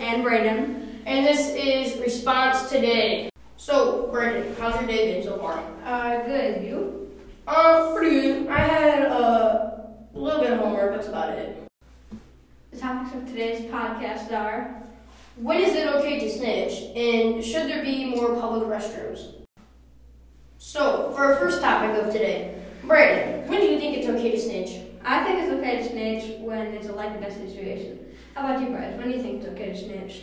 and Braden. and this is Response Today. So, Brandon, how's your day been so far? Uh, good. You? Uh, pretty good. I had uh, a little bit of homework, that's about it. The topics of today's podcast are When is it okay to snitch, and should there be more public restrooms? So, for our first topic of today, Brandon, when do you think it's okay to snitch? I think it's okay to snitch when it's a life or death situation. How about you, Bryce? When do you think it's okay to snitch?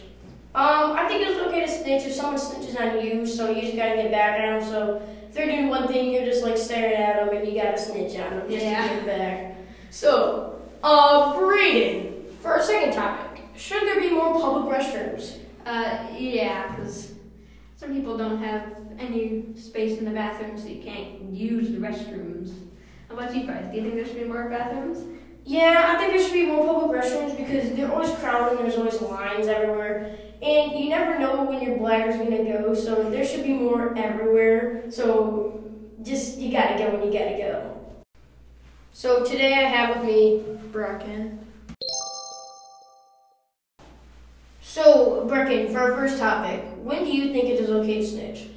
Um, I think it's okay to snitch if someone snitches on you, so you just gotta get back at them. So if they're doing one thing, you're just like staring at them, and you gotta snitch on them just Yeah. to get back. So, uh, Braden, for our second topic, should there be more public restrooms? Uh, yeah, because some people don't have any space in the bathroom, so you can't use the restrooms. How about you, Bryce? Do you think there should be more bathrooms? Yeah, I think there should be more public restrooms because they're always crowded and there's always lines everywhere. And you never know when your bladder's gonna go, so there should be more everywhere. So just, you gotta go when you gotta go. So today I have with me Brecken. So, Brecken, for our first topic, when do you think it is okay to snitch?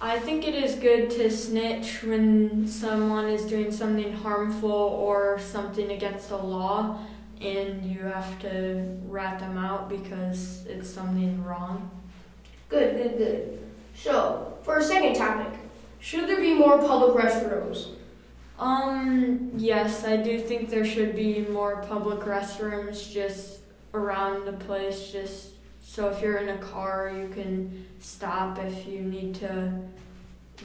I think it is good to snitch when someone is doing something harmful or something against the law and you have to rat them out because it's something wrong. Good, good, good. So, for our second topic, should there be more public restrooms? Um, yes, I do think there should be more public restrooms just around the place just so if you're in a car you can stop if you need to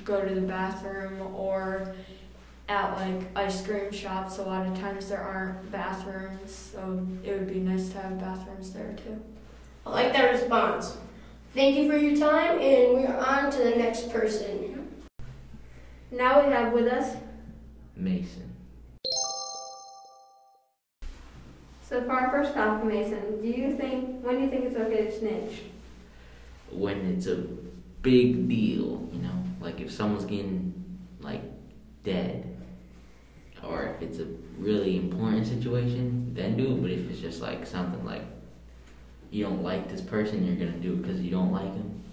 go to the bathroom or at like ice cream shops a lot of times there aren't bathrooms so it would be nice to have bathrooms there too. I like that response. Thank you for your time, and we're on to the next person. Now we have with us. Mason. So for our first topic, Mason, do you think when do you think it's okay to snitch? When it's a big deal, you know, like if someone's getting like dead, or if it's a really important situation, then do it. But if it's just like something like you don't like this person, you're gonna do it because you don't like him.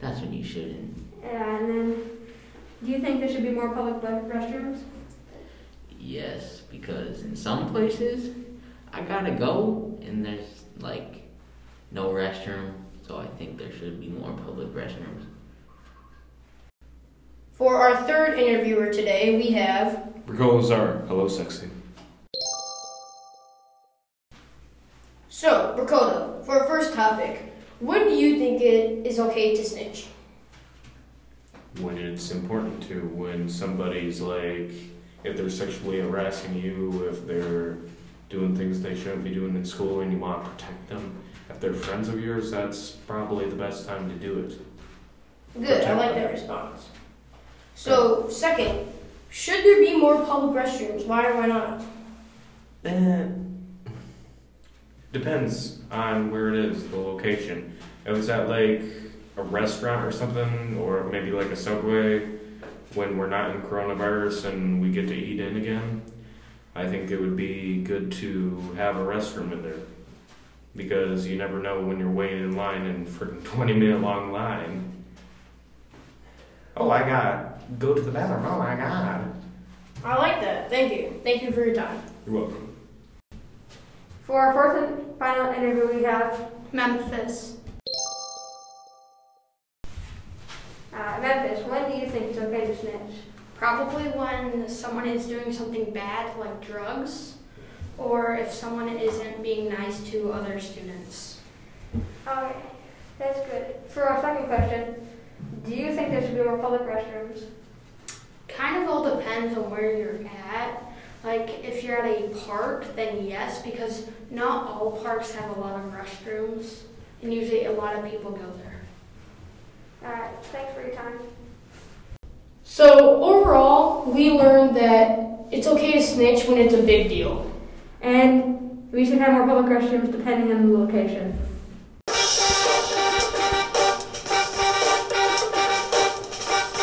That's when you shouldn't. Yeah, and then do you think there should be more public re- restrooms? Yes, because in some places I gotta go and there's like no restroom, so I think there should be more public restrooms. For our third interviewer today, we have Ricola Zara. Hello, sexy. so Dakota. For our first topic, when do you think it is okay to snitch? When it's important to, when somebody's like, if they're sexually harassing you, if they're doing things they shouldn't be doing in school and you want to protect them, if they're friends of yours, that's probably the best time to do it. Good, I like that response. So, second, should there be more public restrooms? Why or why not? Eh, depends on where it is, the location. If it's at like a restaurant or something, or maybe like a subway, when we're not in coronavirus and we get to eat in again, I think it would be good to have a restroom in there. Because you never know when you're waiting in line in freaking 20 minute long line. Oh, I got go to the bathroom. Oh my god. I like that. Thank you. Thank you for your time. You're welcome. For our fourth and final interview, we have Memphis. uh, Memphis. When do you think it's okay to snitch? Probably when someone is doing something bad, like drugs, or if someone isn't being nice to other students. Okay, that's good. For our second question, do you think there should be more public restrooms? Kind of all depends on where you're at. Like, if you're at a park, then yes, because not all parks have a lot of restrooms, and usually a lot of people go there. Alright, thanks for your time. So, overall, we learned that it's okay to snitch when it's a big deal. And we should have more public restrooms depending on the location.